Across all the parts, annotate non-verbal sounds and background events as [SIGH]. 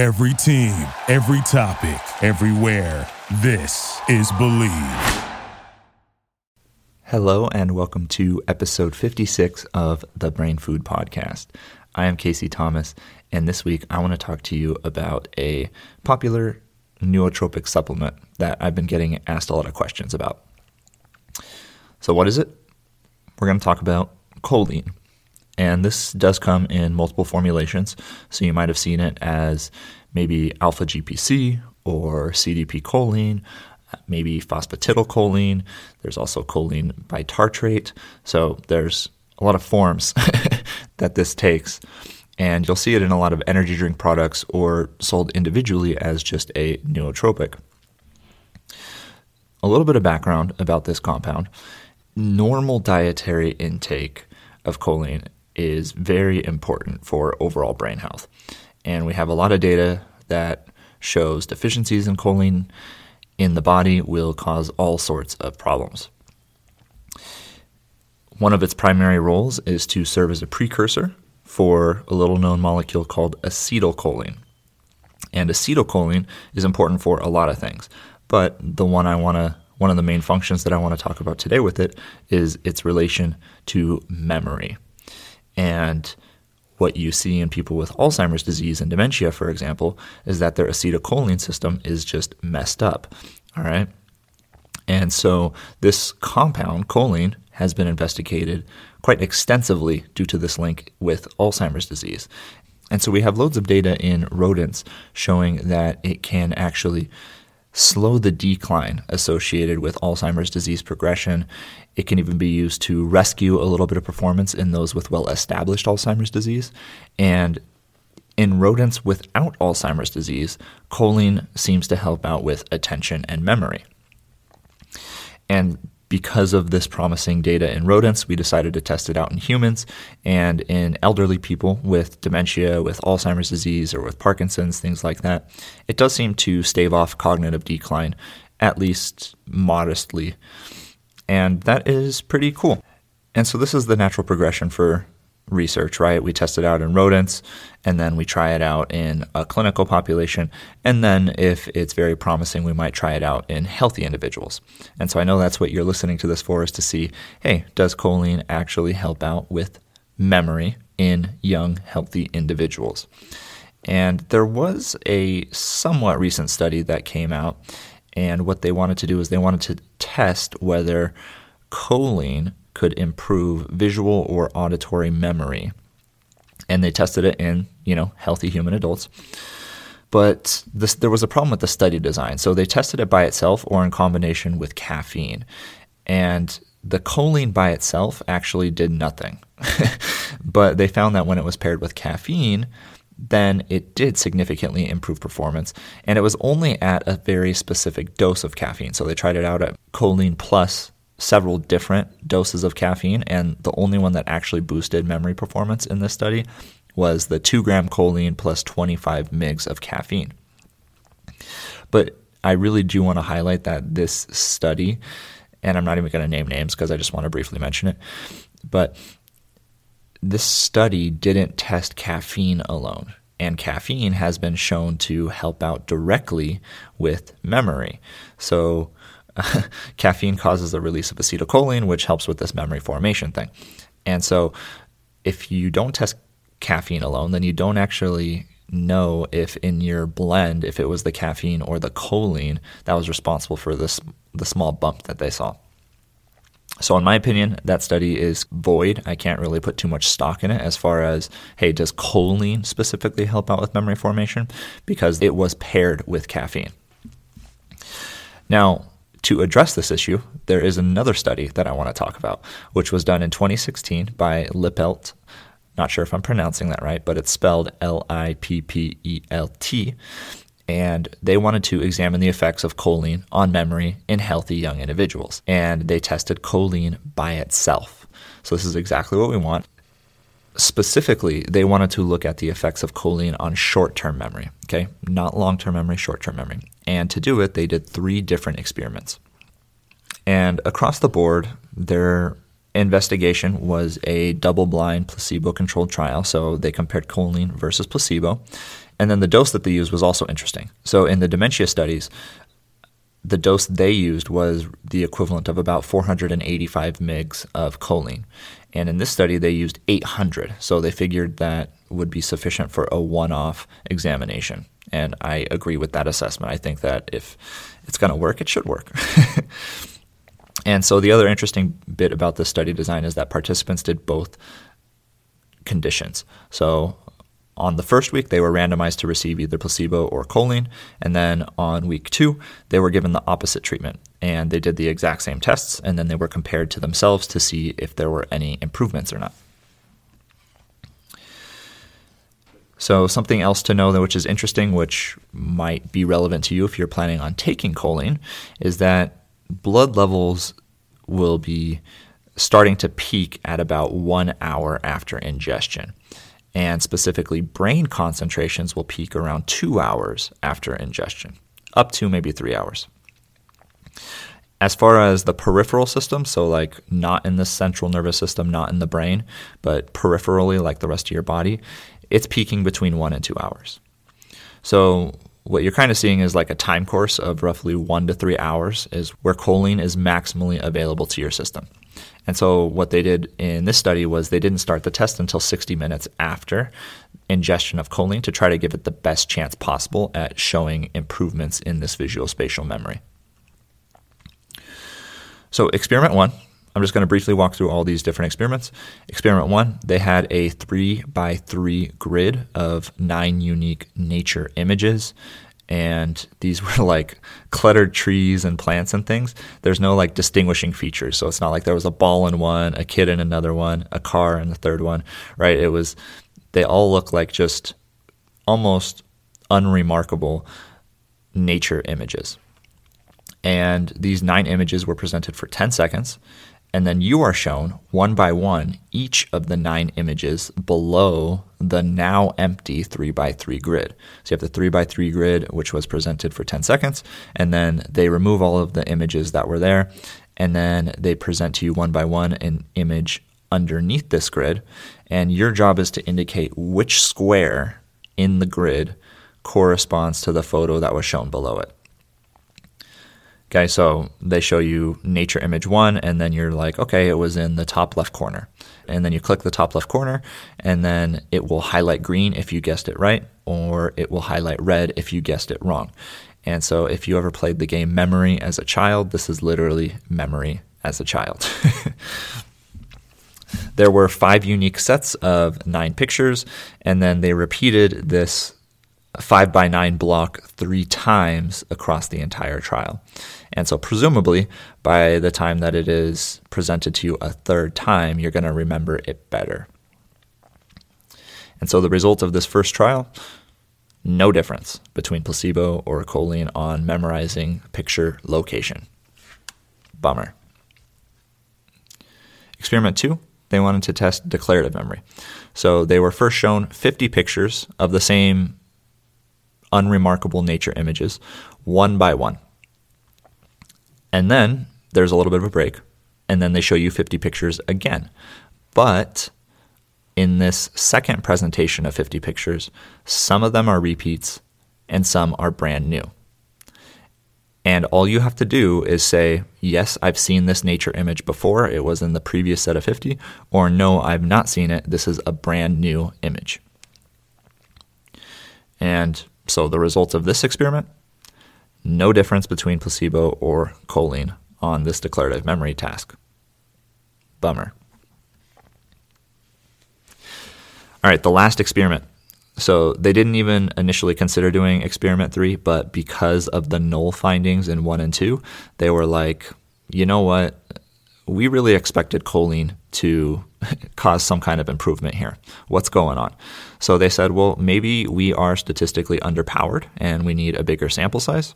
Every team, every topic, everywhere. This is Bleav. Hello, and welcome to episode 56 of the Brain Food Podcast. I am Casey Thomas, and this week I want to talk to you about a popular nootropic supplement that I've been getting asked a lot of questions about. So, what is it? We're going to talk about choline. And this does come in multiple formulations. So, you might have seen it as maybe alpha GPC or CDP choline, maybe phosphatidylcholine. There's also choline bitartrate. So, there's a lot of forms [LAUGHS] that this takes. And you'll see it in a lot of energy drink products or sold individually as just a nootropic. A little bit of background about this compound. Normal dietary intake of choline is very important for overall brain health. And we have a lot of data that shows deficiencies in choline in the body will cause all sorts of problems. One of its primary roles is to serve as a precursor for a little known molecule called acetylcholine. And acetylcholine is important for a lot of things, but the one I want to one of the main functions that I want to talk about today with it is its relation to memory. And what you see in people with Alzheimer's disease and dementia, for example, is that their acetylcholine system is just messed up. All right. And so this compound, choline, has been investigated quite extensively due to this link with Alzheimer's disease. And so we have loads of data in rodents showing that it can actually slow the decline associated with Alzheimer's disease progression. It can even be used to rescue a little bit of performance in those with well established Alzheimer's disease. And in rodents without Alzheimer's disease, choline seems to help out with attention and memory. And because of this promising data in rodents, we decided to test it out in humans and in elderly people with dementia, with Alzheimer's disease, or with Parkinson's, things like that. It does seem to stave off cognitive decline, at least modestly. And that is pretty cool. And so, this is the natural progression for research, right? We test it out in rodents and then we try it out in a clinical population. And then, if it's very promising, we might try it out in healthy individuals. And so, I know that's what you're listening to this for is to see hey, does choline actually help out with memory in young, healthy individuals? And there was a somewhat recent study that came out. And what they wanted to do is they wanted to test whether choline could improve visual or auditory memory. And they tested it in, you know, healthy human adults. But this, there was a problem with the study design. So they tested it by itself or in combination with caffeine. And the choline by itself actually did nothing. [LAUGHS] but they found that when it was paired with caffeine, then it did significantly improve performance. And it was only at a very specific dose of caffeine. So they tried it out at choline plus several different doses of caffeine, and the only one that actually boosted memory performance in this study was the 2 gram choline plus 25 mgs of caffeine. But I really do want to highlight that this study, and I'm not even going to name names because I just want to briefly mention it, but this study didn't test caffeine alone. And caffeine has been shown to help out directly with memory. So, [LAUGHS] caffeine causes the release of acetylcholine, which helps with this memory formation thing. And so, if you don't test caffeine alone, then you don't actually know if in your blend, if it was the caffeine or the choline that was responsible for this the small bump that they saw. So, in my opinion, that study is void. I can't really put too much stock in it as far as, hey, does choline specifically help out with memory formation? Because it was paired with caffeine. Now, to address this issue, there is another study that I want to talk about, which was done in 2016 by Lippelt. Not sure if I'm pronouncing that right, but it's spelled L I P P E L T. And they wanted to examine the effects of choline on memory in healthy young individuals. And they tested choline by itself. So, this is exactly what we want. Specifically, they wanted to look at the effects of choline on short term memory, okay? Not long term memory, short term memory. And to do it, they did three different experiments. And across the board, their investigation was a double blind placebo controlled trial. So they compared choline versus placebo. and then the dose that they used was also interesting. So in the dementia studies, the dose they used was the equivalent of about 485 mgs of choline. And in this study, they used 800. So they figured that would be sufficient for a one off examination. And I agree with that assessment. I think that if it's going to work, it should work. [LAUGHS] and so the other interesting bit about this study design is that participants did both conditions. So on the first week, they were randomized to receive either placebo or choline. And then on week two, they were given the opposite treatment. And they did the exact same tests, and then they were compared to themselves to see if there were any improvements or not. So, something else to know, which is interesting, which might be relevant to you if you're planning on taking choline, is that blood levels will be starting to peak at about one hour after ingestion and specifically brain concentrations will peak around two hours after ingestion, up to maybe three hours. As far as the peripheral system, so like not in the central nervous system, not in the brain, but peripherally, like the rest of your body, it's peaking between one and two hours. So what you're kind of seeing is like a time course of roughly one to three hours is where choline is maximally available to your system. And so what they did in this study was they didn't start the test until 60 minutes after ingestion of choline to try to give it the best chance possible at showing improvements in this visual spatial memory. So experiment 1, I'm just going to briefly walk through all these different experiments. Experiment 1, they had a 3 by 3 grid of 9 unique nature images and these [LAUGHS] were like cluttered trees and plants and things. There's no like distinguishing features. So it's not like there was a ball in one, a kid in another one, a car in the third one, right? It was, they all look like just almost unremarkable nature images. And these nine images were presented for 10 seconds and then you are shown one by one each of the nine images below the now empty 3 by 3 grid. So you have the 3 by 3 grid, which was presented for 10 seconds, and then they remove all of the images that were there, and then they present to you one by one an image underneath this grid. And your job is to indicate which square in the grid corresponds to the photo that was shown below it. Okay, so they show you nature image one, and then you're like, okay, it was in the top left corner. And then you click the top left corner, and then it will highlight green if you guessed it right, or it will highlight red if you guessed it wrong. And so if you ever played the game Memory as a child, this is literally Memory as a child. [LAUGHS] there were five unique sets of nine pictures, and then they repeated this five by nine block three times across the entire trial. And so, presumably, by the time that it is presented to you a third time, you're going to remember it better. And so, the result of this first trial no difference between placebo or choline on memorizing picture location. Bummer. Experiment two, they wanted to test declarative memory. So they were first shown 50 pictures of the same unremarkable nature images, one by one. And then there's a little bit of a break, and then they show you 50 pictures again. But in this second presentation of 50 pictures, some of them are repeats and some are brand new. And all you have to do is say, Yes, I've seen this nature image before. It was in the previous set of 50. Or No, I've not seen it. This is a brand new image. And so the results of this experiment no difference between placebo or choline on this declarative memory task. Bummer. All right, the last experiment. So they didn't even initially consider doing experiment three, but because of the null findings in one and two, they were like, you know what? We really expected choline to [LAUGHS] cause some kind of improvement here. What's going on? So they said, well, maybe we are statistically underpowered and we need a bigger sample size.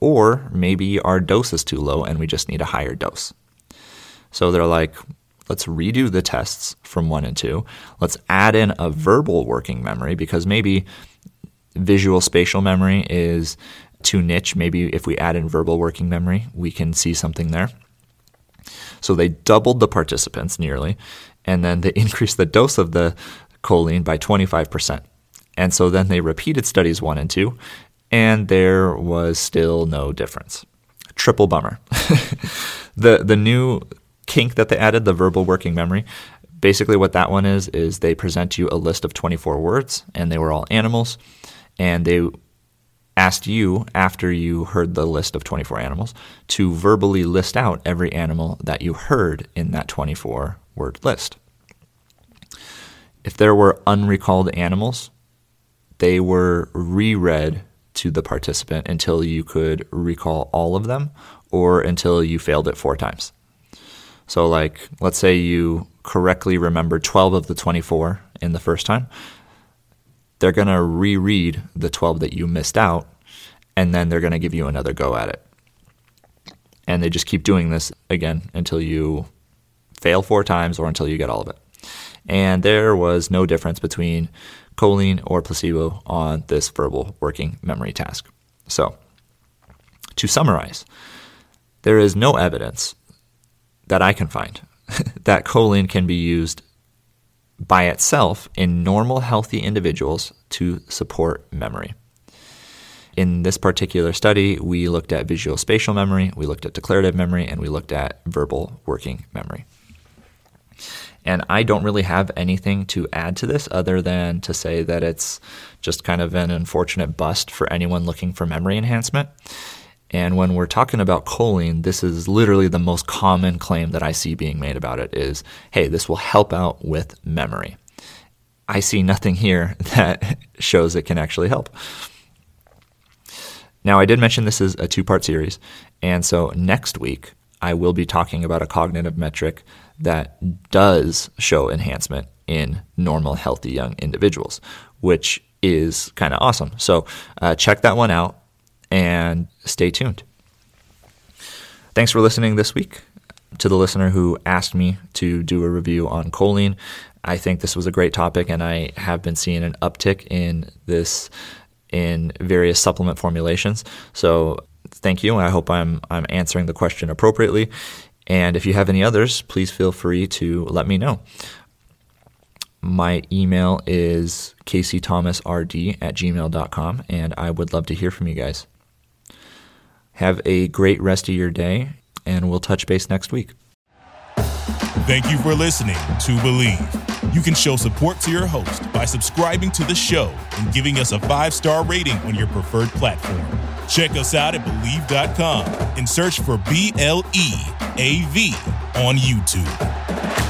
Or maybe our dose is too low and we just need a higher dose. So they're like, let's redo the tests from one and two. Let's add in a verbal working memory because maybe visual spatial memory is too niche. Maybe if we add in verbal working memory, we can see something there. So they doubled the participants nearly, and then they [LAUGHS] increased the dose of the choline by 25%. And so then they repeated studies one and two, and there was still no difference. Triple bummer. [LAUGHS] the the new kink that they added, the verbal working memory, basically what that one is is they present you a list of 24 words and they were all animals and they asked you after you heard the list of 24 animals to verbally list out every animal that you heard in that 24 word list. If there were unrecalled animals, they were reread to the participant until you could recall all of them or until you failed it four times. So, like, let's say you correctly remember 12 of the 24 in the first time. They're going to reread the 12 that you missed out, and then they're going to give you another go at it. And they just keep doing this again until you fail four times or until you get all of it. And there was no difference between choline or placebo on this verbal working memory task. So, to summarize, there is no evidence that I can find [LAUGHS] that choline can be used by itself in normal, healthy individuals to support memory. In this particular study, we looked at visual spatial memory, we looked at declarative memory, and we looked at verbal working memory. And I don't really have anything to add to this other than to say that it's just kind of an unfortunate bust for anyone looking for memory enhancement. And when we're talking about choline, this is literally the most common claim that I see being made about it is, hey, this will help out with memory. I see nothing here [LAUGHS] that shows it can actually help. Now, I did mention this is a two part series. And so next week, I will be talking about a cognitive metric that does show enhancement in normal, healthy young individuals, which is kind of awesome. So uh, check that one out and stay tuned. Thanks for listening this week. To the listener who asked me to do a review on choline, I think this was a great topic, and I have been seeing an uptick in this in various supplement formulations. So thank you. I hope I'm I'm answering the question appropriately. And if you have any others, please feel free to let me know. My email is caseythomasrd at gmail.com, and I would love to hear from you guys. Have a great rest of your day, and we'll touch base next week. Thank you for listening to Bleav. You can show support to your host by subscribing to the show and giving us a five star rating on your preferred platform. Check us out at Bleav.com and search for B L E A V on YouTube.